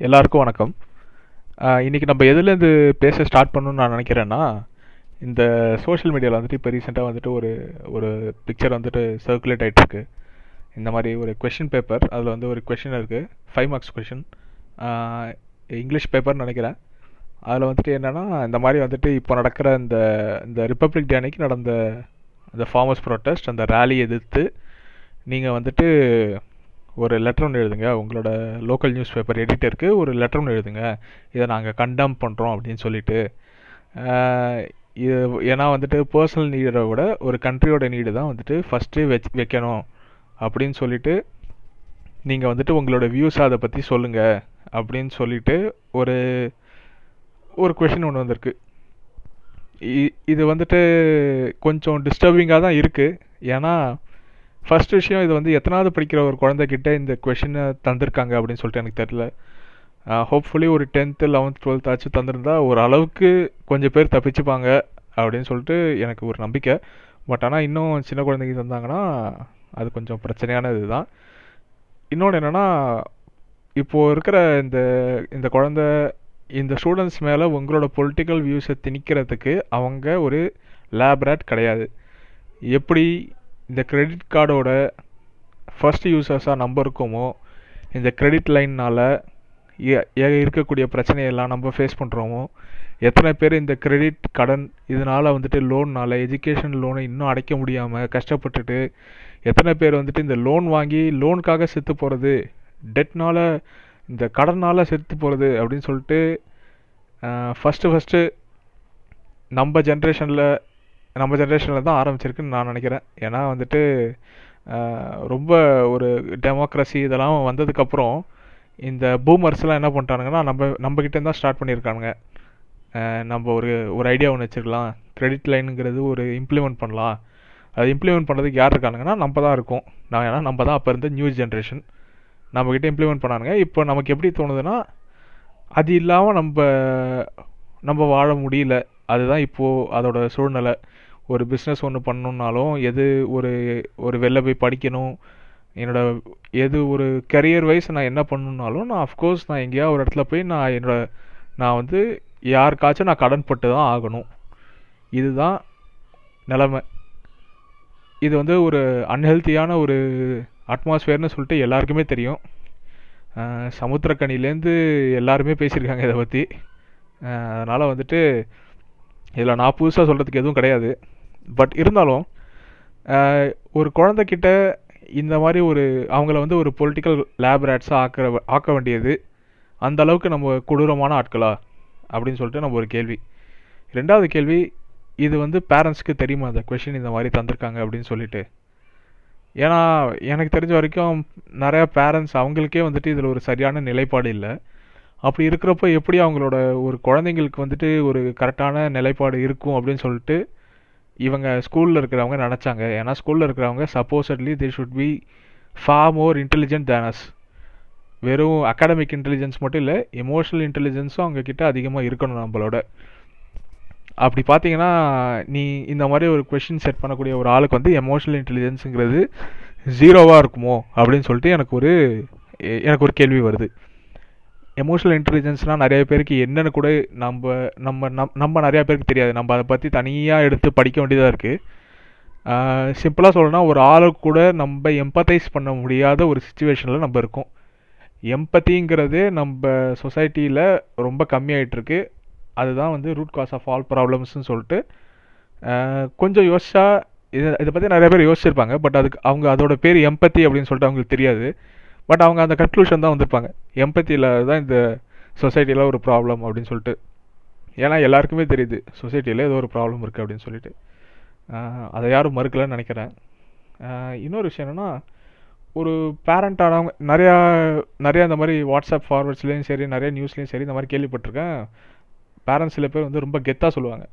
எல்லாருக்கும் வணக்கம். இன்றைக்கி இன்னைக்கு நம்ம எதுலேருந்து பேச ஸ்டார்ட் பண்ணணும்னு நான் நினைக்கிறேன்னா இந்த சோஷியல் மீடியாவில் வந்துட்டு இப்போ ரீசெண்டாக வந்துட்டு ஒரு ஒரு பிக்சர் வந்துட்டு சர்க்குலேட் ஆகிட்டுருக்கு இந்த மாதிரி ஒரு கொஷின் பேப்பர் அதில் வந்து ஒரு கொஷின் இருக்குது ஃபைவ் மார்க்ஸ் கொஷின் இங்கிலீஷ் பேப்பர்னு நினைக்கிறேன். அதில் வந்துட்டு என்னென்னா இந்த மாதிரி வந்துட்டு இப்போ நடக்கிற இந்த இந்த ரிப்பப்ளிக் டே அன்னைக்கு நடந்த அந்த ஃபார்மர்ஸ் ப்ரொட்டஸ்ட் அந்த ரேலி எதிர்த்து நீங்கள் வந்துட்டு ஒரு லெட்டர் ஒன்று எழுதுங்க. உங்களோட லோக்கல் நியூஸ் பேப்பர் எடிட்டருக்கு ஒரு லெட்டர் ஒன்று எழுதுங்க. இதை நாங்கள் கண்டம் பண்ணுறோம் அப்படின்னு சொல்லிட்டு. இது ஏன்னா வந்துட்டு பர்சனல் நீடை விட ஒரு கண்ட்ரியோட நீடு தான் வந்துட்டு ஃபஸ்ட்டு வச் வைக்கணும். அப்படின்னு சொல்லிட்டு நீங்கள் வந்துட்டு உங்களோட வியூஸ் அதை பற்றி சொல்லுங்கள் அப்படின்னு சொல்லிட்டு ஒரு ஒரு கொஷின் ஒன்று வந்திருக்கு. இ- இது வந்துட்டு கொஞ்சம் டிஸ்டர்பிங்காக தான் இருக்குது ஏன்னா ஃபர்ஸ்ட் விஷயம் இது வந்து எத்தனாவது படிக்கிற ஒரு குழந்தைகிட்ட இந்த கொஷினை தந்திருக்காங்க அப்படின்னு சொல்லிட்டு எனக்கு தெரியல. ஹோப்ஃபுல்லி ஒரு டென்த்து லெவன்த் டுவெல்த் ஆச்சு தந்திருந்தா ஒரு அளவுக்கு கொஞ்சம் பேர் தப்பிச்சுப்பாங்க அப்படின்னு சொல்லிட்டு எனக்கு ஒரு நம்பிக்கை. பட் ஆனால் இன்னும் சின்ன குழந்தைங்க தந்தாங்கன்னா அது கொஞ்சம் பிரச்சனையான இதுதான். இன்னொன்று என்னென்னா இப்போது இருக்கிற இந்த இந்த குழந்த இந்த ஸ்டூடெண்ட்ஸ் மேலே உங்களோட பொலிட்டிக்கல் வியூஸை திணிக்கிறதுக்கு அவங்க ஒரு லேப்ரேட் கிடையாது. எப்படி இந்த கிரெடிட் கார்டோட ஃபர்ஸ்ட் யூசர்ஸாக நம்ம இருக்கோமோ இந்த கிரெடிட் லைன்னால் ஏ இருக்கக்கூடிய பிரச்சனையெல்லாம் நம்ம ஃபேஸ் பண்ணுறோமோ எத்தனை பேர் இந்த கிரெடிட் கடன் இதனால் வந்துட்டு லோன்னால் எஜுகேஷன் லோனை இன்னும் அடைக்க முடியாமல் கஷ்டப்பட்டுட்டு எத்தனை பேர் வந்துட்டு இந்த லோன் வாங்கி லோனுக்காக செத்து போகிறது டெட்னால் இந்த கடனால் செத்து போகிறது அப்படின்னு சொல்லிட்டு ஃபஸ்ட்டு ஃபஸ்ட்டு நம்ம ஜென்ரேஷனில் நம்ம ஜென்ரேஷனில் தான் ஆரம்பிச்சிருக்குன்னு நான் நினைக்கிறேன். ஏன்னா வந்துட்டு ரொம்ப ஒரு டெமோக்ரஸி இதெல்லாம் வந்ததுக்கப்புறம் இந்த பூமர்ஸ்லாம் என்ன பண்ணிட்டானுங்கன்னா நம்ம நம்மக்கிட்ட தான் ஸ்டார்ட் பண்ணியிருக்கானுங்க. நம்ம ஒரு ஒரு ஐடியா ஒன்று வச்சுருக்கலாம். கிரெடிட் லைனுங்கிறது ஒரு இம்ப்ளிமெண்ட் பண்ணலாம். அது இம்ப்ளிமெண்ட் பண்ணுறதுக்கு யார் இருக்கானுங்கன்னா நம்ம தான் இருக்கோம். நான் ஏன்னா நம்ம தான் அப்போ இருந்த நியூ ஜென்ரேஷன் நம்மக்கிட்ட இம்ப்ளிமெண்ட் பண்ணானுங்க. இப்போ நமக்கு எப்படி தோணுதுன்னா அது இல்லாமல் நம்ம நம்ம வாழ முடியல. அதுதான் இப்போது அதோட சூழ்நிலை. ஒரு பிஸ்னஸ் ஒன்று பண்ணணுன்னாலும் எது ஒரு ஒரு வெளில போய் படிக்கணும் என்னோட எது ஒரு கரியர் வைஸ் நான் என்ன பண்ணணுன்னாலும் நான் அஃப்கோர்ஸ் நான் எங்கேயா ஒரு இடத்துல போய் நான் என்னோட நான் வந்து யாருக்காச்சும் நான் கடன் பட்டு தான் ஆகணும். இதுதான் நிலமை. இது வந்து ஒரு அன்ஹெல்த்தியான ஒரு அட்மாஸ்ஃபியர்னு சொல்லிட்டு எல்லாருக்குமே தெரியும். சமுத்திரக்கணிலேருந்து சமுத்திரக்கனிலேருந்து எல்லாருமே பேசியிருக்காங்க இதை பற்றி அதனால் வந்துட்டு இதில் நான் புதுசாக சொல்கிறதுக்கு எதுவும் கிடையாது. பட் இருந்தாலும் ஒரு குழந்தைக்கிட்ட இந்த மாதிரி ஒரு அவங்கள வந்து ஒரு பொலிட்டிக்கல் லேபரேட்ஸாக ஆக்கிற ஆக்க வேண்டியது அந்த அளவுக்கு நம்ம கொடூரமான ஆட்களா? அப்படின்னு சொல்லிட்டு நம்ம ஒரு கேள்வி. ரெண்டாவது கேள்வி இது வந்து பேரண்ட்ஸ்க்கு தெரியுமா அந்த கொஷின் இந்த மாதிரி தந்திருக்காங்க அப்படின்னு சொல்லிட்டு? ஏன்னா எனக்கு தெரிஞ்ச வரைக்கும் நிறையா பேரண்ட்ஸ் அவங்களுக்கே வந்துட்டு இதில் ஒரு சரியான நிலைப்பாடு இல்லை. அப்படி இருக்கிறப்போ எப்படி அவங்களோட ஒரு குழந்தைங்களுக்கு வந்துட்டு ஒரு கரெக்டான நிலைப்பாடு இருக்கும் அப்படின்னு சொல்லிட்டு இவங்க ஸ்கூலில் இருக்கிறவங்க நினச்சாங்க. ஏன்னா ஸ்கூலில் இருக்கிறவங்க supposedly they should be far more intelligent than us வெறும் அகாடமிக் இன்டெலிஜென்ஸ் மட்டும் இல்லை எமோஷனல் இன்டெலிஜென்ஸும் அவங்கக்கிட்ட அதிகமாக இருக்கணும் நம்மளோட. அப்படி பார்த்தீங்கன்னா நீ இந்த மாதிரி ஒரு கொஷின் செட் பண்ணக்கூடிய ஒரு ஆளுக்கு வந்து எமோஷனல் இன்டெலிஜென்ஸுங்கிறது ஜீரோவாக இருக்குமோ? அப்படின்னு சொல்லிட்டு எனக்கு ஒரு எனக்கு ஒரு கேள்வி வருது. எமோஷனல் இன்டெலிஜென்ஸ்னால் நிறைய பேருக்கு என்னன்னு கூட நம்ம நம்ம நம் நம்ம நிறையா பேருக்கு தெரியாது. நம்ம அதை பற்றி தனியாக எடுத்து படிக்க வேண்டியதாக இருக்குது சிம்பிளாக சொல்லணும்னா ஒரு ஆளு கூட நம்ம எம்பத்தைஸ் பண்ண முடியாத ஒரு சுச்சுவேஷனில் நம்ம இருக்கோம். எம்பத்திங்கிறது நம்ம சொசைட்டியில் ரொம்ப கம்மியாயிட்டுருக்கு அதுதான் வந்து ரூட் காஸ் ஆஃப் ஆல் ப்ராப்ளம்ஸ்னு சொல்லிட்டு கொஞ்சம் யோசிச்சா இதை இதை பற்றி நிறைய பேர் யோசிச்சிருப்பாங்க. பட் அதுக்கு அவங்க அதோட பேர் எம்பத்தி அப்படின்னு சொல்லிட்டு அவங்களுக்கு தெரியாது. பட் அவங்க அந்த கன்க்ளூஷன் தான் வந்திருப்பாங்க. எம்பத்தியில் தான் இந்த சொசைட்டியில் ஒரு ப்ராப்ளம் அப்படின்னு சொல்லிட்டு. ஏன்னா எல்லாருக்குமே தெரியுது சொசைட்டியில் ஏதோ ஒரு ப்ராப்ளம் இருக்குது அப்படின்னு சொல்லிட்டு. அதை யாரும் மறுக்கலன்னு நினைக்கிறேன். இன்னொரு விஷயம் என்னென்னா ஒரு பேரண்ட்டானவங்க நிறையா நிறையா இந்த மாதிரி வாட்ஸ்அப் ஃபார்வர்ட்ஸ்லேயும் சரி நிறைய நியூஸ்லேயும் சரி இந்த மாதிரி கேள்விப்பட்டிருக்கேன். பேரண்ட்ஸ் சில பேர் வந்து ரொம்ப கெத்தாக சொல்லுவாங்க.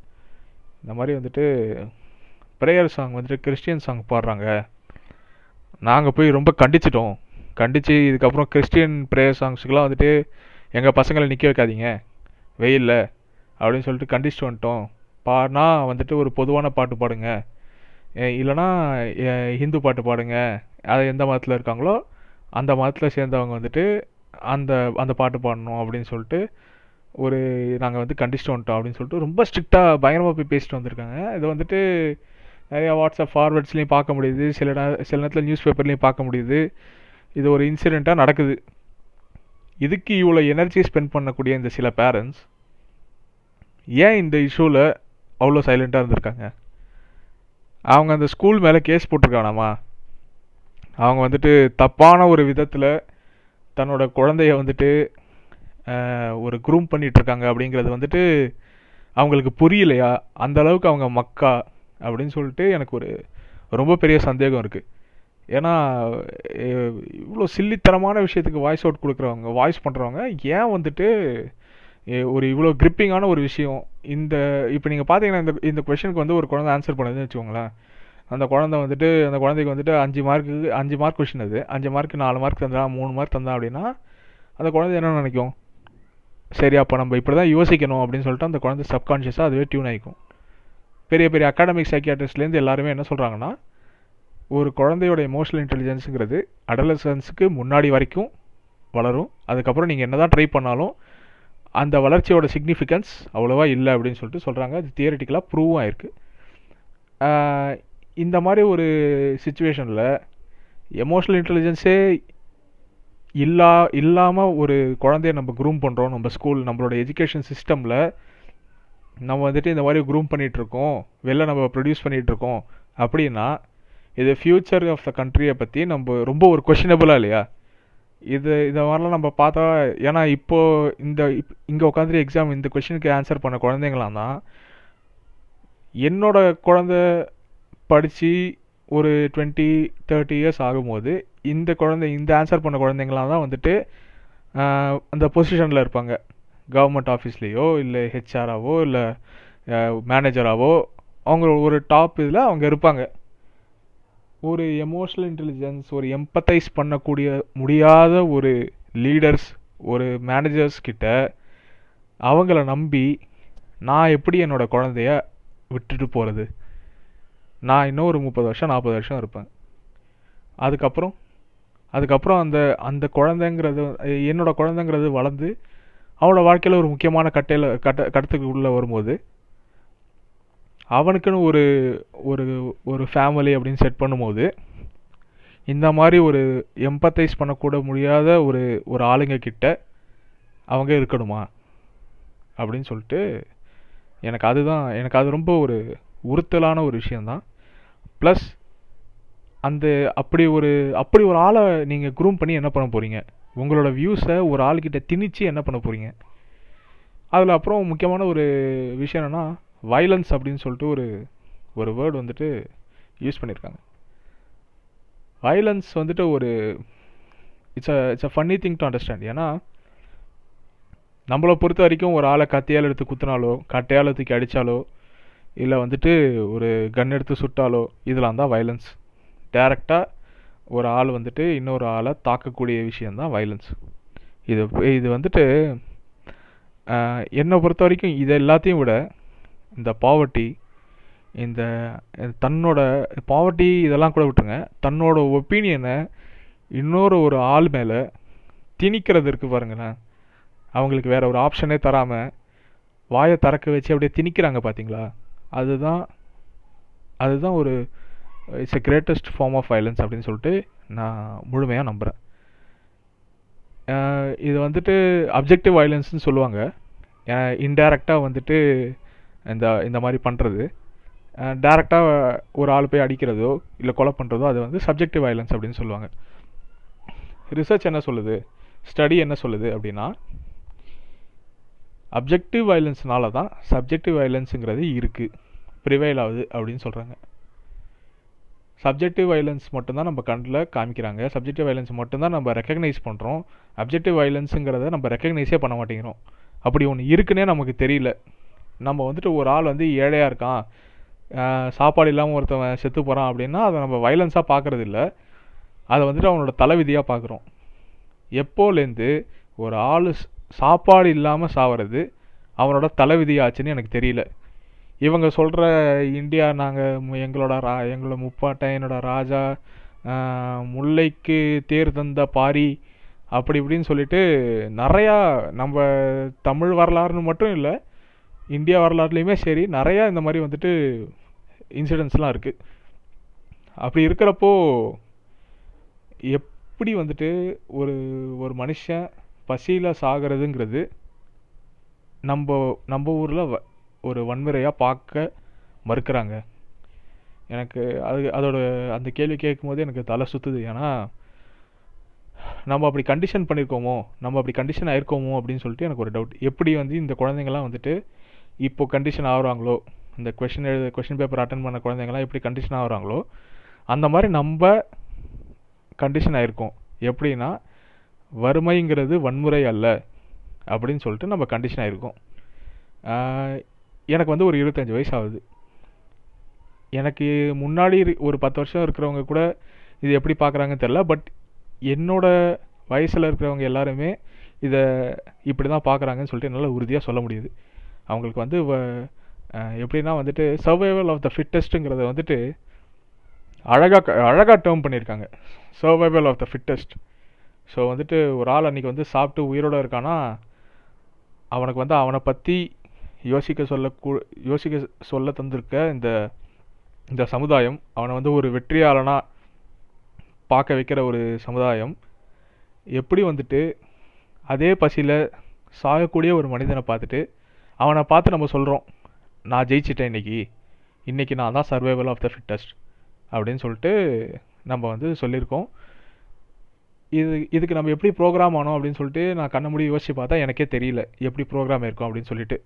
இந்த மாதிரி வந்துட்டு ப்ரேயர் சாங் வந்துட்டு கிறிஸ்டியன் சாங் பாடுறாங்க. நாங்கள் போய் ரொம்ப கண்டிச்சிட்டோம். கண்டித்து இதுக்கப்புறம் கிறிஸ்டியன் ப்ரேயர் சாங்ஸுக்கெலாம் வந்துட்டு எங்கள் பசங்களை நிற்க வைக்காதீங்க. வெயிலில். அப்படின்னு சொல்லிட்டு கண்டிச்சுட்டு வந்துட்டோம். பாடினா வந்துட்டு ஒரு பொதுவான பாட்டு பாடுங்க. இல்லைனா இல்லைன்னா ஹிந்து பாட்டு பாடுங்க. அது எந்த மதத்தில் இருக்காங்களோ அந்த மதத்தில் சேர்ந்தவங்க வந்துட்டு அந்த அந்த பாட்டு பாடணும் அப்படின்னு சொல்லிட்டு ஒரு நாங்கள் வந்து கண்டிச்சுட்டு வந்துட்டோம். அப்படின்னு சொல்லிட்டு ரொம்ப ஸ்ட்ரிக்டாக பயங்கரமாக போய் பேசிட்டு வந்திருக்காங்க. இது வந்துட்டு நிறையா வாட்ஸ்அப் ஃபார்வேர்ட்ஸ்லேயும் பார்க்க முடியுது. சில சில நேரத்தில் நியூஸ் பேப்பர்லேயும் பார்க்க முடியுது. இது ஒரு இன்சிடெண்ட்டாக நடக்குது. இதுக்கு இவ்வளோ எனர்ஜி ஸ்பெண்ட் பண்ணக்கூடிய இந்த சில பேரண்ட்ஸ் ஏன் இந்த இஷ்யூவில் அவ்வளோ சைலண்ட்டாக இருந்திருக்காங்க? அவங்க அந்த ஸ்கூல் மேலே கேஸ் போட்டிருக்கானாமா? அவங்க வந்துட்டு தப்பான ஒரு விதத்தில் தன்னோட குழந்தைய வந்துட்டு ஒரு குரூம் பண்ணிட்டு இருக்காங்க அப்படிங்கிறது வந்துட்டு அவங்களுக்கு புரியலையா? அந்த அளவுக்கு அவங்க மக்கா அப்படின்னு சொல்லிட்டு எனக்கு ஒரு ரொம்ப பெரிய சந்தேகம் இருக்குது ஏன்னா இவ்வளோ சில்லித்தனமான விஷயத்துக்கு வாய்ஸ் அவுட் கொடுக்குறவங்க வாய்ஸ் பண்ணுறவங்க ஏன் வந்துட்டு ஒரு இவ்வளோ கிரிப்பிங்கான ஒரு விஷயம்? இந்த இப்போ நீங்கள் பார்த்தீங்கன்னா இந்த இந்த கொஷனுக்கு வந்து ஒரு குழந்தை ஆன்சர் பண்ணுதுன்னு வச்சுக்கோங்களேன். அந்த குழந்தை வந்துட்டு அந்த குழந்தைக்கு வந்துட்டு அஞ்சு மார்க்கு அஞ்சு மார்க் கொஷின் அது. அஞ்சு மார்க் நாலு மார்க் தந்தா மூணு மார்க் தந்தா அப்படின்னா அந்த குழந்தை என்ன நினைக்கும்? சரி அப்போ நம்ம இப்படி தான் யோசிக்கணும் அப்படின்னு சொல்லிட்டு அந்த குழந்தை சப்கான்ஷியஸாக அதுவே டியூன் ஆகிக்கும் பெரிய பெரிய அகாடமிக் சைக்கியாட்ரிஸ்ட்லேருந்து எல்லாருமே என்ன சொல்கிறாங்கன்னா ஒரு குழந்தையோட எமோஷனல் இன்டெலிஜென்ஸுங்கிறது அடலசன்ஸுக்கு முன்னாடி வரைக்கும் வளரும். அதுக்கப்புறம் நீங்கள் என்ன தான் ட்ரை பண்ணாலும் அந்த வளர்ச்சியோட சிக்னிஃபிகன்ஸ் அவ்வளோவா இல்லை அப்படின்னு சொல்லிட்டு சொல்கிறாங்க அது தியரிட்டிக்கலாக ப்ரூவும் ஆயிருக்கு இந்த மாதிரி ஒரு சுச்சுவேஷனில் எமோஷனல் இன்டெலிஜென்ஸே இல்லா இல்லாமல் ஒரு குழந்தைய நம்ம க்ரூம் பண்ணுறோம் நம்ம ஸ்கூல் நம்மளோட எஜுகேஷன் சிஸ்டமில் நம்ம வந்துட்டு இந்த மாதிரி க்ரூம் பண்ணிகிட்ருக்கோம் வெளில நம்ம ப்ரொடியூஸ் பண்ணிகிட்ருக்கோம் அப்படின்னா இது ஃப்யூச்சர் ஆஃப் த கண்ட்ரியை பற்றி நம்ம ரொம்ப ஒரு கொஷினபுளாக இல்லையா? இது இதை மாதிரிலாம் நம்ம பார்த்தா ஏன்னா இப்போது இந்த இப் இங்கே உட்காந்துட்டு எக்ஸாம் இந்த கொஷினுக்கு ஆன்சர் பண்ண குழந்தைங்களாம் தான் என்னோட குழந்த படித்து ஒரு டுவெண்ட்டி தேர்ட்டி இயர்ஸ் ஆகும்போது இந்த குழந்தை இந்த ஆன்சர் பண்ண குழந்தைங்களாம் தான் வந்துட்டு அந்த பொசிஷனில் இருப்பாங்க. கவர்மெண்ட் ஆஃபீஸ்லேயோ இல்லை ஹெச்ஆராவோ இல்லை மேனேஜராகவோ அவங்க ஒரு டாப் இதில் அவங்க இருப்பாங்க. ஒரு எமோஷனல் இன்டெலிஜென்ஸ் ஒரு எம்பத்தைஸ் பண்ணக்கூடிய முடியாத ஒரு லீடர்ஸ் ஒரு மேனேஜர்ஸ் கிட்ட அவங்கள நம்பி நான் எப்படி என்னோடய குழந்தைய விட்டுட்டு போகிறது நான் இன்னும் ஒரு முப்பது வருஷம் நாற்பது வருஷம் இருப்பேன். அதுக்கப்புறம் அதுக்கப்புறம் அந்த அந்த குழந்தைங்கிறது என்னோடய குழந்தைங்கிறது வளர்ந்து அவனோட வாழ்க்கையில் ஒரு முக்கியமான கட்டையில் கட்ட கட்டத்துக்கு உள்ளே வரும்போது அவனுக்குன்னு ஒரு ஒரு ஒரு ஃபேமிலி அப்படின்னு செட் பண்ணும்போது இந்த மாதிரி ஒரு எம்பத்தைஸ் பண்ணக்கூட முடியாத ஒரு ஒரு ஆளுங்க கிட்ட அவங்க இருக்கணுமா? அப்படின்னு சொல்லிட்டு எனக்கு அதுதான் எனக்கு அது ரொம்ப ஒரு உறுத்தலான ஒரு விஷயந்தான் ப்ளஸ் அந்த அப்படி ஒரு அப்படி ஒரு ஆளை நீங்கள் க்ரூம் பண்ணி என்ன பண்ண போகிறீங்க உங்களோட வியூஸை ஒரு ஆள்கிட்ட திணிச்சு என்ன பண்ண போகிறீங்க அதில் அப்புறம் முக்கியமான ஒரு விஷயம் என்னென்னா வைலன்ஸ் அப்படின்னு சொல்லிட்டு ஒரு ஒரு வேர்டு வந்துட்டு யூஸ் பண்ணியிருக்காங்க வைலன்ஸ் வந்துட்டு ஒரு it's a it's a funny thing to understand ஏன்னா நம்மளை பொறுத்த வரைக்கும் ஒரு ஆளை கத்தியால் எடுத்து குத்துனாலோ கட்டையால் தூக்கி அடித்தாலோ இல்லை வந்துட்டு ஒரு கன் எடுத்து சுட்டாலோ இதெல்லாம் தான் வைலன்ஸ் டேரெக்டாக ஒரு ஆள் வந்துட்டு இன்னொரு ஆளை தாக்கக்கூடிய விஷயந்தான் வைலன்ஸ் இது இது வந்துட்டு என்னை பொறுத்த வரைக்கும் இது எல்லாத்தையும் விட இந்த பாவர்ட்டி இந்த தன்னோட பாவர்ட்டி இதெல்லாம் கூட விட்டுருங்க. தன்னோட ஒப்பீனியனை இன்னொரு ஒரு ஆள் மேலே திணிக்கிறதுக்கு பாருங்களேன். அவங்களுக்கு வேற ஒரு ஆப்ஷனே தராமல் வாயை திறக்க வச்சு அப்படியே திணிக்கிறாங்க பார்த்தீங்களா அதுதான் அதுதான் ஒரு it's a greatest form of violence அப்படின்னு சொல்லிட்டு நான் முழுமையாக நம்புகிறேன் இது வந்துட்டு அப்ஜெக்டிவ் வயலன்ஸ்னு சொல்லுவாங்க. இன்டைரக்டாக வந்துட்டு இந்த இந்த மாதிரி பண்ணுறது டேரெக்டாக ஒரு ஆள் போய் அடிக்கிறதோ இல்லை கொலை பண்ணுறதோ அது வந்து சப்ஜெக்டிவ் வயலன்ஸ் அப்படின்னு சொல்லுவாங்க. ரிசர்ச் என்ன சொல்லுது? ஸ்டடி என்ன சொல்லுது அப்படின்னா அப்ஜெக்டிவ் வயலன்ஸ்னால தான் சப்ஜெக்டிவ் வயலன்ஸுங்கிறது இருக்குது ப்ரிவைல் ஆகுது அப்படின்னு சொல்கிறாங்க சப்ஜெக்டிவ் வயலன்ஸ் மட்டும்தான் நம்ம கண்ணில் காமிக்கிறாங்க. சப்ஜெக்டிவ் வயலன்ஸ் மட்டும்தான் நம்ம ரெக்கக்னைஸ் பண்ணுறோம் அப்ஜெக்டிவ் வயலன்ஸுங்கிறத நம்ம ரெக்கக்னைஸே பண்ண மாட்டேங்கிறோம். அப்படி ஒன்று இருக்குன்னே நமக்கு தெரியல. நம்ம வந்துட்டு ஒரு ஆள் வந்து ஏழையாக இருக்கான் சாப்பாடு இல்லாமல் ஒருத்தவன் செத்து போகிறான் அப்படின்னா அதை நம்ம வயலன்ஸாக பார்க்குறது இல்லை அதை வந்துட்டு அவனோட தலைவிதியாக பார்க்குறோம் எப்போலேருந்து ஒரு ஆள் சாப்பாடு இல்லாமல் சாவறது அவனோட தலைவிதியாச்சுன்னு எனக்கு தெரியல. இவங்க சொல்கிற இந்தியா நாங்கள் எங்களோட ரா எங்களோட முப்பாட்டன் என்னோட ராஜா முல்லைக்கு தேர் தந்த பாரி அப்படி இப்படின்னு சொல்லிட்டு நிறையா நம்ம தமிழ் வரலாறுன்னு மட்டும் இல்லை இந்தியா வரலாறுலையுமே சரி நிறையா இந்த மாதிரி வந்துட்டு இன்சிடென்ட்ஸ்லாம் இருக்குது அப்படி இருக்கிறப்போ எப்படி வந்துட்டு ஒரு ஒரு மனுஷன் பசியில் சாகிறதுங்கிறது நம்ம நம்ம ஊரில் ஒரு வன்முறையாக பார்க்க மறுக்கிறாங்க. எனக்கு அது அதோட அந்த கேள்வி கேட்கும்போது எனக்கு தலை சுற்றுது ஏன்னா நம்ம அப்படி கண்டிஷன் பண்ணியிருக்கோமோ நம்ம அப்படி கண்டிஷன் ஆயிருக்கோமோ அப்படின்னு சொல்லிட்டு எனக்கு ஒரு டவுட் எப்படி வந்து இந்த குழந்தைங்கள்லாம் வந்துட்டு இப்போது கண்டிஷன் ஆகுறாங்களோ? இந்த கொஷின் எழுத கொஷின் பேப்பர் அட்டன் பண்ண குழந்தைங்கலாம் எப்படி கண்டிஷன் ஆகுறாங்களோ? அந்த மாதிரி நம்ம கண்டிஷன் ஆகிருக்கோம் எப்படின்னா வறுமைங்கிறது வன்முறை அல்ல அப்படின்னு சொல்லிட்டு நம்ம கண்டிஷன் ஆகிருக்கோம் எனக்கு வந்து ஒரு இருபத்தஞ்சி வயசு ஆகுது எனக்கு முன்னாடி ஒரு பத்து வருஷம் இருக்கிறவங்க கூட இது எப்படி பார்க்குறாங்கன்னு தெரில பட் என்னோட வயசில் இருக்கிறவங்க எல்லாருமே இதை இப்படி தான் பார்க்குறாங்கன்னு சொல்லிட்டு என்னால் உறுதியாக சொல்ல முடியுது. அவங்களுக்கு வந்து எப்படின்னா வந்துட்டு சர்வைவல் ஆஃப் த ஃபிட்டஸ்ட்டுங்கிறத வந்துட்டு அழகாக அழகாக டேர்ம் பண்ணியிருக்காங்க. Survival of the fittest so வந்துட்டு ஒரு ஆள் அன்றைக்கி வந்து சாப்பிட்டு உயிரோடு இருக்கானா அவனுக்கு வந்து அவனை பற்றி யோசிக்க சொல்ல யோசிக்க சொல்ல தந்திருக்க இந்த இந்த சமுதாயம் அவனை வந்து ஒரு வெற்றியாளனாக பார்க்க வைக்கிற ஒரு சமுதாயம் எப்படி வந்துட்டு அதே பசியில் சாகக்கூடிய ஒரு மனிதனை பார்த்துட்டு அவனை பார்த்து நம்ம சொல்கிறோம் நான் ஜெயிச்சிட்டேன் இன்றைக்கி இன்றைக்கி நான் தான் சர்வைவல் ஆஃப் த ஃபிட்டஸ்ட் அப்படின்னு சொல்லிட்டு நம்ம வந்து சொல்லியிருக்கோம். இது இதுக்கு நம்ம எப்படி ப்ரோக்ராம் ஆனோம் அப்படின்னு சொல்லிட்டு நான் கண்ண மூடி யோசிச்சு பார்த்தா எனக்கே தெரியல எப்படி ப்ரோக்ராம் இருக்கும் அப்படின்னு சொல்லிட்டு.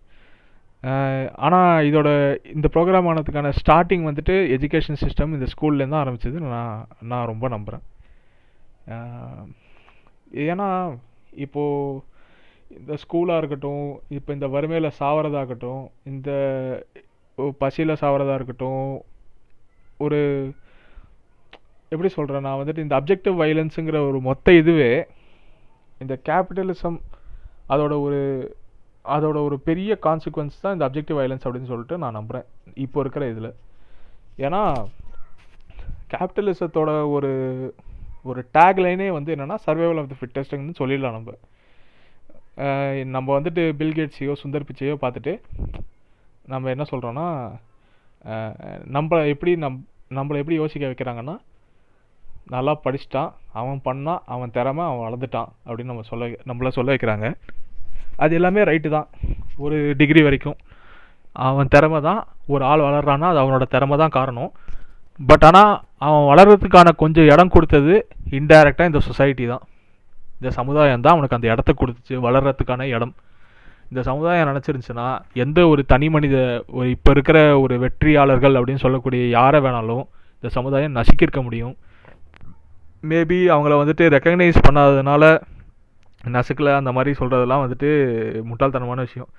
ஆனால் இதோட இந்த ப்ரோக்ராம் ஆனதுக்கான ஸ்டார்டிங் வந்துட்டு எஜுகேஷன் சிஸ்டம் இந்த ஸ்கூல்லேருந்து தான் ஆரம்பிச்சது நான் நான் ரொம்ப நம்புகிறேன் ஏன்னா இப்போது இந்த ஸ்கூலாக இருக்கட்டும் இப்போ இந்த வறுமையில் சாவறதாகட்டும் இந்த பசியில் சாகிறதா இருக்கட்டும் ஒரு எப்படி சொல்கிறேன் நான் வந்துட்டு இந்த அப்ஜெக்டிவ் வைலன்ஸுங்கிற ஒரு மொத்த இதுவே இந்த கேபிட்டலிசம் அதோட ஒரு அதோட ஒரு பெரிய கான்சிக்வன்ஸ் தான் இந்த அப்ஜெக்டிவ் வைலன்ஸ் அப்படின்னு சொல்லிட்டு நான் நம்புகிறேன் இப்போ இருக்கிற இதில். ஏன்னா கேபிட்டலிசத்தோட ஒரு ஒரு டேக் லைனே வந்து என்னென்னா சர்வைவல் ஆஃப் த ஃபிட்டஸ்ட்டுன்னு சொல்லிடலாம் நம்ம. நம்ம வந்துட்டு பில்கேட்ஸையோ சுந்தர் பிச்சையோ பார்த்துட்டு நம்ம என்ன சொல்கிறோன்னா நம்ம எப்படி நம் நம்மளை எப்படி யோசிக்க வைக்கிறாங்கன்னா நல்லா படிச்சிட்டான் அவன் பண்ணான் அவன் திறமை அவன் வளர்ந்துட்டான் அப்படின்னு நம்ம சொல்ல நம்மள சொல்ல வைக்கிறாங்க. அது எல்லாமே ரைட்டு தான். ஒரு டிகிரி வரைக்கும். அவன் திறமை தான் ஒரு ஆள் வளர்றான்னா அது அவனோட திறமை தான் காரணம். பட் ஆனால் அவன் வளர்கிறதுக்கான கொஞ்சம் இடம் கொடுத்தது இன்டைரக்டாக இந்த சொசைட்டி தான். இந்த சமுதாயம் தான் அவனுக்கு அந்த இடத்த கொடுத்துச்சு வளர்கிறதுக்கான இடம். இந்த சமுதாயம் நினச்சிருந்துச்சுன்னா எந்த ஒரு தனி மனித ஒரு இப்போ இருக்கிற ஒரு வெற்றியாளர்கள் அப்படின்னு சொல்லக்கூடிய யாரை வேணாலும் இந்த சமுதாயம் நசுக்கியிருக்க முடியும். மேபி அவங்கள வந்துட்டு ரெக்கக்னைஸ் பண்ணாததுனால நசுக்கலை அந்த மாதிரி சொல்கிறதெல்லாம் வந்துட்டு முட்டாள்தனமான விஷயம்.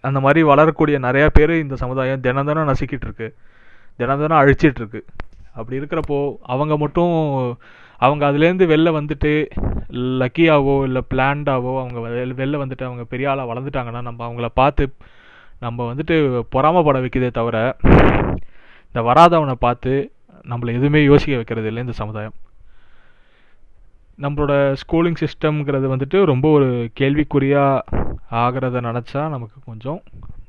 அந்த மாதிரி வளரக்கூடிய நிறையா பேர் இந்த சமுதாயம் தினம் தினம் நசுக்கிட்டு இருக்கு. தினம் தினம் அப்படி இருக்கிறப்போ அவங்க மட்டும் அவங்க அதுலேருந்து வெளில வந்துட்டு லக்கியாவோ இல்லை பிளான்டாவோ அவங்க வெளில வந்துட்டு அவங்க பெரிய ஆளாக வளர்ந்துட்டாங்கன்னா நம்ம அவங்கள பார்த்து நம்ம வந்துட்டு பொறாமப்பட வைக்கிறதே தவிர இந்த வராதவனை பார்த்து நம்மளை எதுவுமே யோசிக்க வைக்கிறது இல்லை இந்த சமுதாயம். நம்மளோட ஸ்கூலிங் சிஸ்டம்ங்கிறது வந்துட்டு ரொம்ப ஒரு கேள்விக்குறியாக ஆகிறத நினச்சா நமக்கு கொஞ்சம்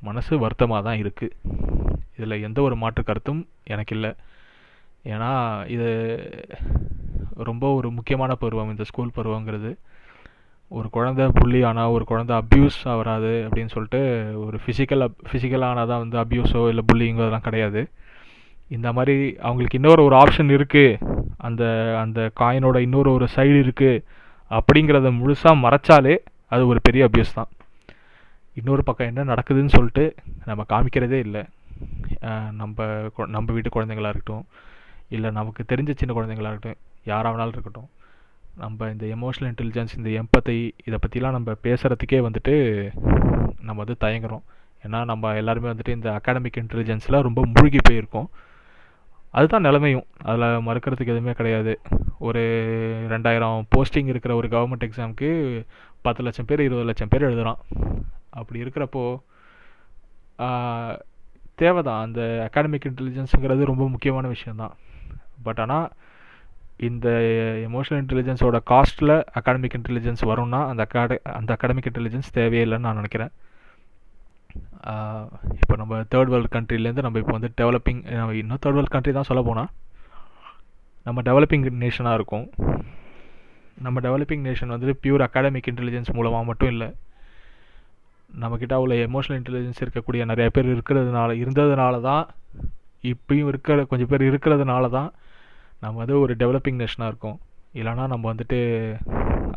மனசு வருத்தமாக தான் இருக்குது இதில் எந்த ஒரு மாற்று கருத்தும் எனக்கு இல்லை. ஏன்னா இது ரொம்ப ஒரு முக்கியமான பருவம் இந்த ஸ்கூல் பருவங்கிறது. ஒரு குழந்த புள்ளி ஆனால் ஒரு குழந்த அப்யூஸ் ஆகிறாது அப்படின்னு சொல்லிட்டு ஒரு ஃபிசிக்கல் அப் ஃபிசிக்கல் ஆனால் தான் வந்து அப்யூஸோ இல்லை புள்ளிங்கோ அதெல்லாம் கிடையாது. இந்த மாதிரி அவங்களுக்கு இன்னொரு ஒரு ஆப்ஷன் இருக்குது அந்த அந்த காயினோட இன்னொரு ஒரு சைடு இருக்குது அப்படிங்கிறத முழுசாக மறைச்சாலே அது ஒரு பெரிய அப்யூஸ் தான். இன்னொரு பக்கம் என்ன நடக்குதுன்னு சொல்லிட்டு நம்ம காமிக்கிறதே இல்லை. நம்ம நம்ம வீட்டு குழந்தைங்களா இருக்கட்டும் இல்லை நமக்கு தெரிஞ்ச சின்ன குழந்தைங்களா இருக்கட்டும் யாராக வேணாலும் இருக்கட்டும் நம்ம இந்த எமோஷனல் இன்டெலிஜென்ஸ் இந்த எம்பத்தை இதை பற்றிலாம் நம்ம பேசுகிறதுக்கே வந்துட்டு நம்ம வந்து தயங்குறோம். ஏன்னா நம்ம எல்லாருமே வந்துட்டு இந்த அகாடமிக் இன்டெலிஜென்ஸில் ரொம்ப மூழ்கி போயிருக்கோம். அதுதான் நிலைமையும். அதில் மறுக்கிறதுக்கு எதுவுமே கிடையாது. ஒரு ரெண்டாயிரம் போஸ்டிங் இருக்கிற ஒரு கவர்மெண்ட் எக்ஸாமுக்கு பத்து லட்சம் பேர் இருபது லட்சம் பேர் எழுதுகிறான் அப்படி இருக்கிறப்போ தேவை தான் அந்த அகாடமிக் இன்டெலிஜென்ஸுங்கிறது ரொம்ப முக்கியமான விஷயந்தான் பட் ஆனால் இந்த எமோஷனல் இன்டெலிஜென்ஸோட காஸ்ட்டில் அகாடமிக் இன்டெலிஜென்ஸ் வரும்னா அந்த அகாட அந்த அகாடமிக் இன்டெலிஜென்ஸ் தேவையில்லைன்னு நான் நினைக்கிறேன். இப்போ நம்ம தேர்ட் வேர்ல்டு கண்ட்ரிலேருந்து நம்ம இப்போ வந்து டெவலப்பிங் நம்ம இன்னும் தேர்ட் வேர்ல்டு கண்ட்ரி தான் சொல்ல போனால் நம்ம டெவலப்பிங் நேஷனாக இருக்கும். நம்ம டெவலப்பிங் நேஷன் வந்து பியூர் அகாடமிக் இன்டெலிஜென்ஸ் மூலமாக மட்டும் இல்லை. நம்மக்கிட்ட அவ்வளோ எமோஷனல் இன்டெலிஜென்ஸ் இருக்கக்கூடிய நிறைய பேர் இருக்கிறதுனால இருந்ததுனால தான் இப்பயும் இருக்கிற கொஞ்சம் பேர் இருக்கிறதுனால தான் நம்ம வந்து ஒரு டெவலப்பிங் நேஷனாக இருக்கோம். இல்லைனா நம்ம வந்துட்டு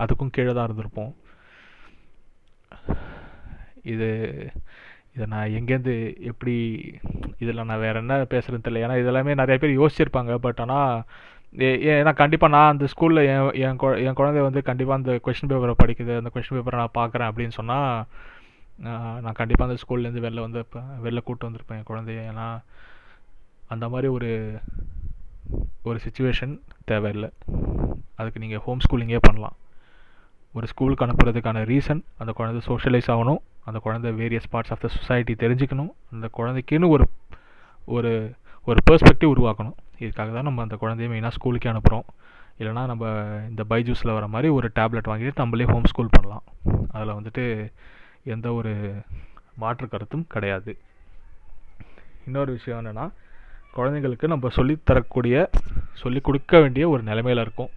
அதுக்கும் கீழே தான் இருந்திருப்போம். இது இதை நான் எங்கேருந்து எப்படி இதில் நான் வேறு என்ன பேசுகிறேன்னு தெரியல. ஏன்னா இதெல்லாமே நிறைய பேர் யோசிச்சிருப்பாங்க. பட் ஆனால் ஏன்னா கண்டிப்பாக நான் அந்த ஸ்கூலில் என் என் என் குழந்தை வந்து கண்டிப்பாக அந்த கொஷின் பேப்பரை படிக்குது. அந்த கொஷின் பேப்பரை நான் பார்க்குறேன் அப்படின்னு சொன்னால் நான் கண்டிப்பாக அந்த ஸ்கூல்லேருந்து வெளில வந்திருப்பேன் வெளில கூப்பிட்டு வந்திருப்பேன் என் குழந்தைய. ஏன்னா அந்த மாதிரி ஒரு ஒரு சுச்சுவேஷன் தேவையில்லை. அதுக்கு நீங்கள் ஹோம் ஸ்கூலிங்கே பண்ணலாம். ஒரு ஸ்கூலுக்கு அனுப்புறதுக்கான ரீசன் அந்த குழந்தை சோஷியலைஸ் ஆகணும். அந்த குழந்தை various parts of the society தெரிஞ்சுக்கணும். அந்த குழந்தைக்குன்னு ஒரு ஒரு ஒரு பெர்ஸ்பெக்டிவ் உருவாக்கணும். இதுக்காக தான் நம்ம அந்த குழந்தைய மெயினாக ஸ்கூலுக்கே அனுப்புகிறோம் இல்லைனா நம்ம இந்த பைஜூஸில் வர மாதிரி ஒரு டேப்லெட் வாங்கிட்டு நம்மளே ஹோம் ஸ்கூல் பண்ணலாம். அதில் வந்துட்டு எந்த ஒரு மாற்று கருத்தும் கிடையாது. இன்னொரு விஷயம் என்னென்னா குழந்தைங்களுக்கு நம்ம சொல்லித்தரக்கூடிய சொல்லிக் கொடுக்க வேண்டிய ஒரு நிலைமையில் இருக்கும்.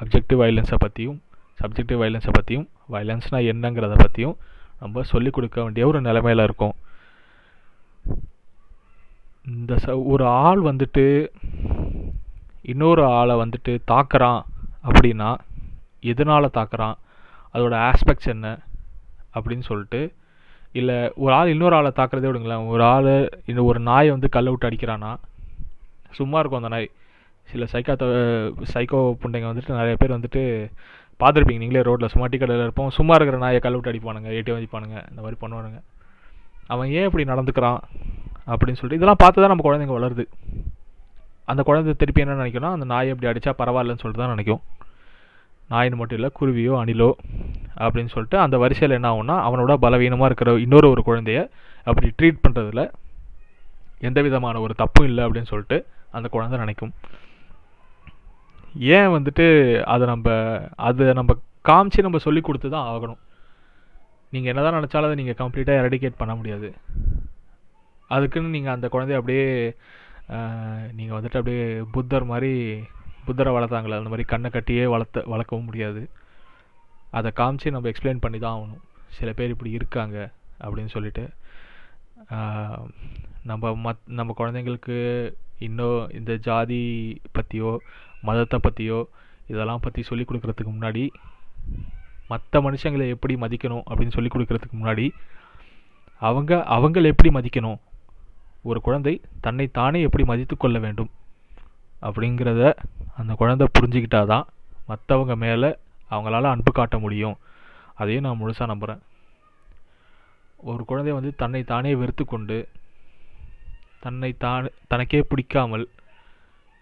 அப்ஜெக்டிவ் வைலன்ஸை பற்றியும் சப்ஜெக்டிவ் வைலன்ஸை பற்றியும் வைலன்ஸ்னால் என்னங்கிறத பற்றியும் நம்ம சொல்லிக் கொடுக்க வேண்டிய ஒரு நிலைமையில் இருக்கும். இந்த ச ஒரு ஆள் வந்துட்டு இன்னொரு ஆளை வந்துட்டு தாக்குறான் அப்படின்னா எதனால் தாக்குறான்? அதோட ஆஸ்பெக்ட்ஸ் என்ன? அப்படின்னு சொல்லிட்டு இல்லை ஒரு ஆள் இன்னொரு ஆளை தாக்குறதே விடுங்களேன். ஒரு ஆள் இந்த ஒரு நாயை வந்து கல்லை விட்டு அடிக்கிறானா சும்மா இருக்கும் அந்த நாய். சில சைக்கா சைக்கோ புண்டைங்க வந்துட்டு நிறைய பேர் வந்துட்டு பார்த்துருப்பீங்க. நீங்களே ரோட்டில் சும்மா டீ கடையில் இருப்போம். சும்மா இருக்கிற நாயை கல்லை விட்டு அடிப்பானுங்க ஏட்டி அடிப்பானுங்க இந்த மாதிரி பண்ணுவானுங்க. அவன் ஏன் இப்படி நடந்துக்கிறான் அப்படின்னு சொல்லிட்டு இதெல்லாம் பார்த்து தான் நம்ம குழந்தைங்க வளருது. அந்த குழந்தை திருப்பி என்ன நினைக்கணும் அந்த நாயை எப்படி அடித்தா பரவாயில்லன்னு சொல்லிட்டு தான் நினைக்கும். நாயின்னு மட்டும் இல்லை குருவியோ அணிலோ அப்படின்னு சொல்லிட்டு அந்த வரிசையில் என்ன ஆகும்னா அவனோட பலவீனமாக இருக்கிற இன்னொரு ஒரு குழந்தைய அப்படி ட்ரீட் பண்ணுறதுல எந்த விதமான ஒரு தப்பும் இல்லை அப்படின்னு சொல்லிட்டு அந்த குழந்தை நினைக்கும். ஏன் வந்துட்டு அதை நம்ம அதை நம்ம காமிச்சு நம்ம சொல்லி கொடுத்து தான் ஆகணும். நீங்கள் என்ன தான் நினச்சாலும் அதை நீங்கள் கம்ப்ளீட்டாக எரடிகேட் பண்ண முடியாது. அதுக்குன்னு நீங்கள் அந்த குழந்தைய அப்படியே நீங்கள் வந்துட்டு அப்படியே புத்தர் மாதிரி புத்தரை வளர்த்தாங்களே அந்த மாதிரி கண்ணை கட்டியே வளர்த்த வளர்க்கவும் முடியாது. அதை காமிச்சு நம்ம எக்ஸ்பிளைன் பண்ணி தான் ஆகணும். சில பேர் இப்படி இருக்காங்க அப்படின்னு சொல்லிட்டு நம்ம மத் நம்ம குழந்தைங்களுக்கு இன்னும் இந்த ஜாதி பற்றியோ மதத்தை பற்றியோ இதெல்லாம் பற்றி சொல்லிக் கொடுக்குறதுக்கு முன்னாடி மற்ற மனுஷங்களை எப்படி மதிக்கணும் அப்படின்னு சொல்லி கொடுக்குறதுக்கு முன்னாடி அவங்க அவங்களை எப்படி மதிக்கணும்? ஒரு குழந்தை தன்னை தானே எப்படி மதித்து கொள்ள வேண்டும்? அப்படிங்கிறத அந்த குழந்தை புரிஞ்சுக்கிட்டாதான் மற்றவங்க மேலே அவங்களால அன்பு காட்ட முடியும். அதையும் நான் முழுசாக நம்புகிறேன் ஒரு குழந்தை வந்து தன்னை தானே வெறுத்து கொண்டு தன்னை தான் தனக்கே பிடிக்காமல்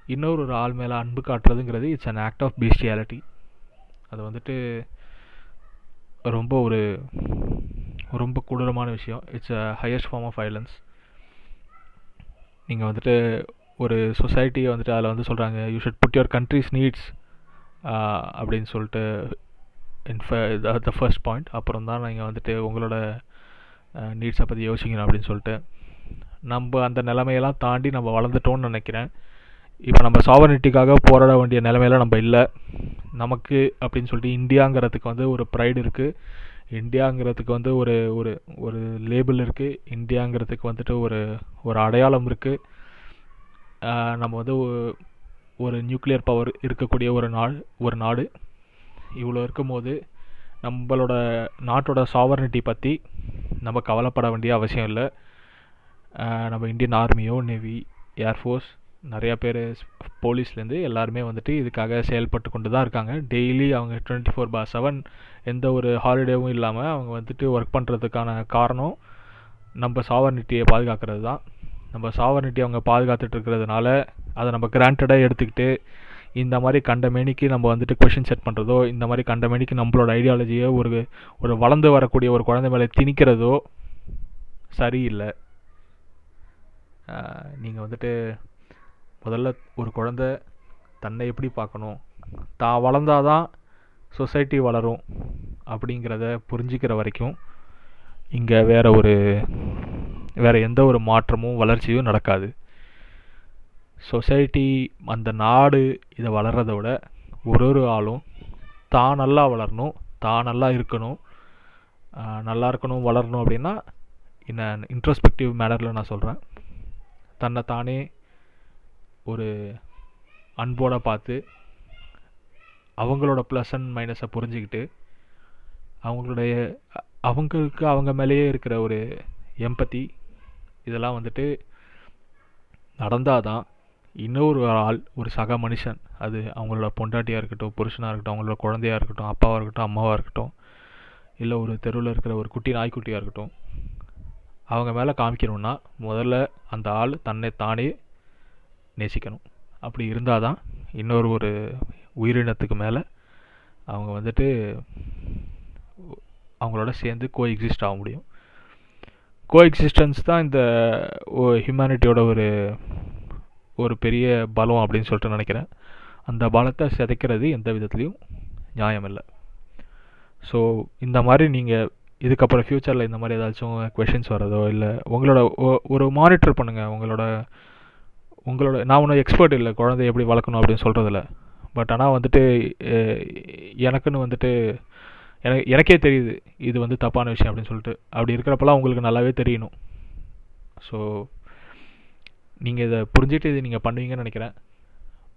இன்னொரு ஒரு ஆள் மேலே அன்பு காட்டுறதுங்கிறது it's an act of bestiality அது வந்துட்டு ரொம்ப ஒரு ரொம்ப கொடூரமான விஷயம். It's a highest form of violence நீங்கள் வந்துட்டு ஒரு சொசைட்டியை வந்துட்டு அதில் வந்து சொல்கிறாங்க you should put your country's needs அப்படின்னு சொல்லிட்டு இன் த ஃபர்ஸ்ட் பாயிண்ட் அப்புறம் தான் நீங்கள் வந்துட்டு உங்களோட நீட்ஸை பற்றி யோசிக்கணும் அப்படின்னு சொல்லிட்டு. நம்ம அந்த நிலைமையெல்லாம் தாண்டி நம்ம வளர்ந்துட்டோம்னு நினைக்கிறேன். இப்போ நம்ம சாவர்னிட்டிக்காக போராட வேண்டிய நிலைமையில நம்ம இல்லை. நமக்கு அப்படின்னு சொல்லிட்டு இந்தியாங்கிறதுக்கு வந்து ஒரு ப்ரைடு இருக்குது இந்தியாங்கிறதுக்கு வந்து ஒரு ஒரு ஒரு லேபிள் இருக்குது இந்தியாங்கிறதுக்கு வந்துட்டு ஒரு ஒரு அடையாளம் இருக்குது நம்ம வந்து ஒரு நியூக்ளியர் பவர் இருக்கக்கூடிய ஒரு நாள் ஒரு நாடு. இவ்வளோ இருக்கும்போது நம்மளோட நாட்டோட சாவர்னிட்டி பற்றி நம்ம கவலைப்பட வேண்டிய அவசியம் இல்லை. நம்ம இந்தியன் ஆர்மியோ நேவி ஏர்ஃபோர்ஸ் நிறையா பேர் போலீஸ்லேருந்து எல்லாருமே வந்துட்டு இதுக்காக செயல்பட்டு கொண்டு தான் இருக்காங்க. டெய்லி அவங்க டுவெண்ட்டி ஃபோர் பார் செவன் எந்த ஒரு ஹாலிடேவும் இல்லாமல் அவங்க வந்துட்டு ஒர்க் பண்ணுறதுக்கான காரணம் நம்ம சாவர்னிட்டியை பாதுகாக்கிறது தான். நம்ம சாவரனிட்டி அவங்க பாதுகாத்துட்டு இருக்கிறதுனால அதை நம்ம கிராண்டடாக எடுத்துக்கிட்டு இந்த மாதிரி கண்டமேனிக்கு நம்ம வந்துட்டு கொஷின் செட் பண்ணுறதோ இந்த மாதிரி கண்டமேனிக்கு நம்மளோட ஐடியாலஜியை ஒரு ஒரு வளர்ந்து வரக்கூடிய ஒரு குழந்தை மேலே திணிக்கிறதோ சரியில்லை. நீங்கள் வந்துட்டு முதல்ல ஒரு குழந்த தன்னை எப்படி பார்க்கணும்? தான் வளர்ந்தாதான் சொசைட்டி வளரும் அப்படிங்கிறத புரிஞ்சிக்கிற வரைக்கும் இங்கே வேறு ஒரு வேறு எந்த ஒரு மாற்றமும் வளர்ச்சியும் நடக்காது. சொசைட்டி அந்த நாடு இதை வளர்கிறத விட ஒரு ஒரு ஆளும் தான் நல்லா வளரணும் தான் நல்லா இருக்கணும் நல்லா இருக்கணும் வளரணும் அப்படின்னா இன்ன இன்ட்ரோஸ்பெக்டிவ் மேனரில் நான் சொல்கிறேன் தன்னை தானே ஒரு அன்போட பார்த்து அவங்களோட ப்ளஸ் அண்ட் மைனஸை புரிஞ்சுக்கிட்டு அவங்களுடைய அவங்களுக்கு அவங்க மேலேயே இருக்கிற ஒரு எம்பத்தி இதெல்லாம் வந்துட்டு நடந்தாதான் இன்னொரு ஆள் ஒரு சக மனுஷன் அது அவங்களோட பொண்டாட்டியாக இருக்கட்டும் புருஷனாக இருக்கட்டும் அவங்களோட குழந்தையாக இருக்கட்டும் அப்பாவாக இருக்கட்டும் அம்மாவாக இருக்கட்டும் இல்லை ஒரு தெருவில் இருக்கிற ஒரு குட்டி நாய்க்குட்டியாக இருக்கட்டும் அவங்க மேலே காமிக்கணும்னா முதல்ல அந்த ஆள் தன்னை தானே நேசிக்கணும். அப்படி இருந்தால் தான் இன்னொரு ஒரு உயிரினத்துக்கு மேலே அவங்க வந்துட்டு அவங்களோட சேர்ந்து கோ எக்ஸிஸ்ட் ஆக முடியும். கோ எக்ஸிஸ்டன்ஸ் தான் இந்த ஹியூமனிட்டியோட ஒரு ஒரு பெரிய பலம் அப்படின்னு சொல்லிட்டு நினைக்கிறேன். அந்த பலத்தை சிதைக்கிறது எந்த விதத்துலேயும் நியாயம் இல்லை ஸோ இந்த மாதிரி நீங்கள் இதுக்கப்புறம் ஃப்யூச்சரில் இந்த மாதிரி ஏதாச்சும் கொஷின்ஸ் வரதோ இல்லை உங்களோட ஒரு மானிட்டர் பண்ணுங்கள் உங்களோட உங்களோட நான் ஒன்றும் எக்ஸ்பர்ட் இல்லை. குழந்தைய எப்படி வளர்க்கணும் அப்படின்னு சொல்கிறதில்ல பட் ஆனால் வந்துட்டு எனக்குன்னு வந்துட்டு எனக்கு எனக்கே தெரியுது இது வந்து தப்பான விஷயம் அப்படின்னு சொல்லிட்டு. அப்படி இருக்கிறப்பெல்லாம் உங்களுக்கு நல்லாவே தெரியணும். ஸோ நீங்கள் இதை புரிஞ்சுட்டு இது நீங்கள் பண்ணுவீங்கன்னு நினைக்கிறேன்.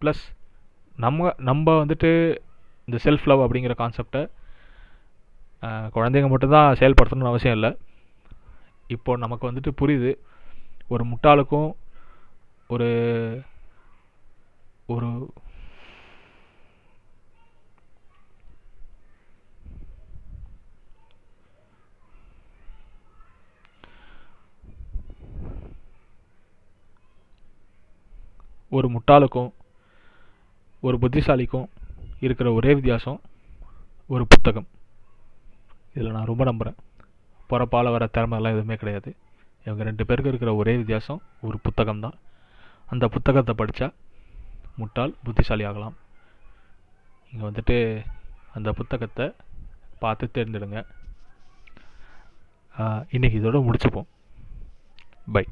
ப்ளஸ் நம்ம நம்ம வந்துட்டு இந்த செல்ஃப் லவ் அப்படிங்கிற கான்செப்டை குழந்தைங்க மட்டும்தான் செயல்படுத்தணும்னு அவசியம் இல்லை. இப்போ நமக்கு வந்துட்டு புரியுது ஒரு முட்டாளுக்கும் ஒரு ஒரு ஒரு முட்டாளுக்கும் ஒரு புத்திசாலிக்கும் இருக்கிற ஒரே வித்தியாசம் ஒரு புத்தகம். இதில் நான் ரொம்ப நம்புகிறேன் பிறப்பால் வர திறமைலாம் எதுவுமே கிடையாது. இவங்க ரெண்டு பேருக்கு இருக்கிற ஒரே வித்தியாசம் ஒரு புத்தகம் தான் அந்த புத்தகத்தை படித்தா முட்டாள் புத்திசாலி ஆகலாம். இங்கே வந்துட்டு அந்த புத்தகத்தை பார்த்து தேர்ந்தெடுங்க. இன்றைக்கி இன்னைக்கு இதோட முடிச்சுப்போம். பை.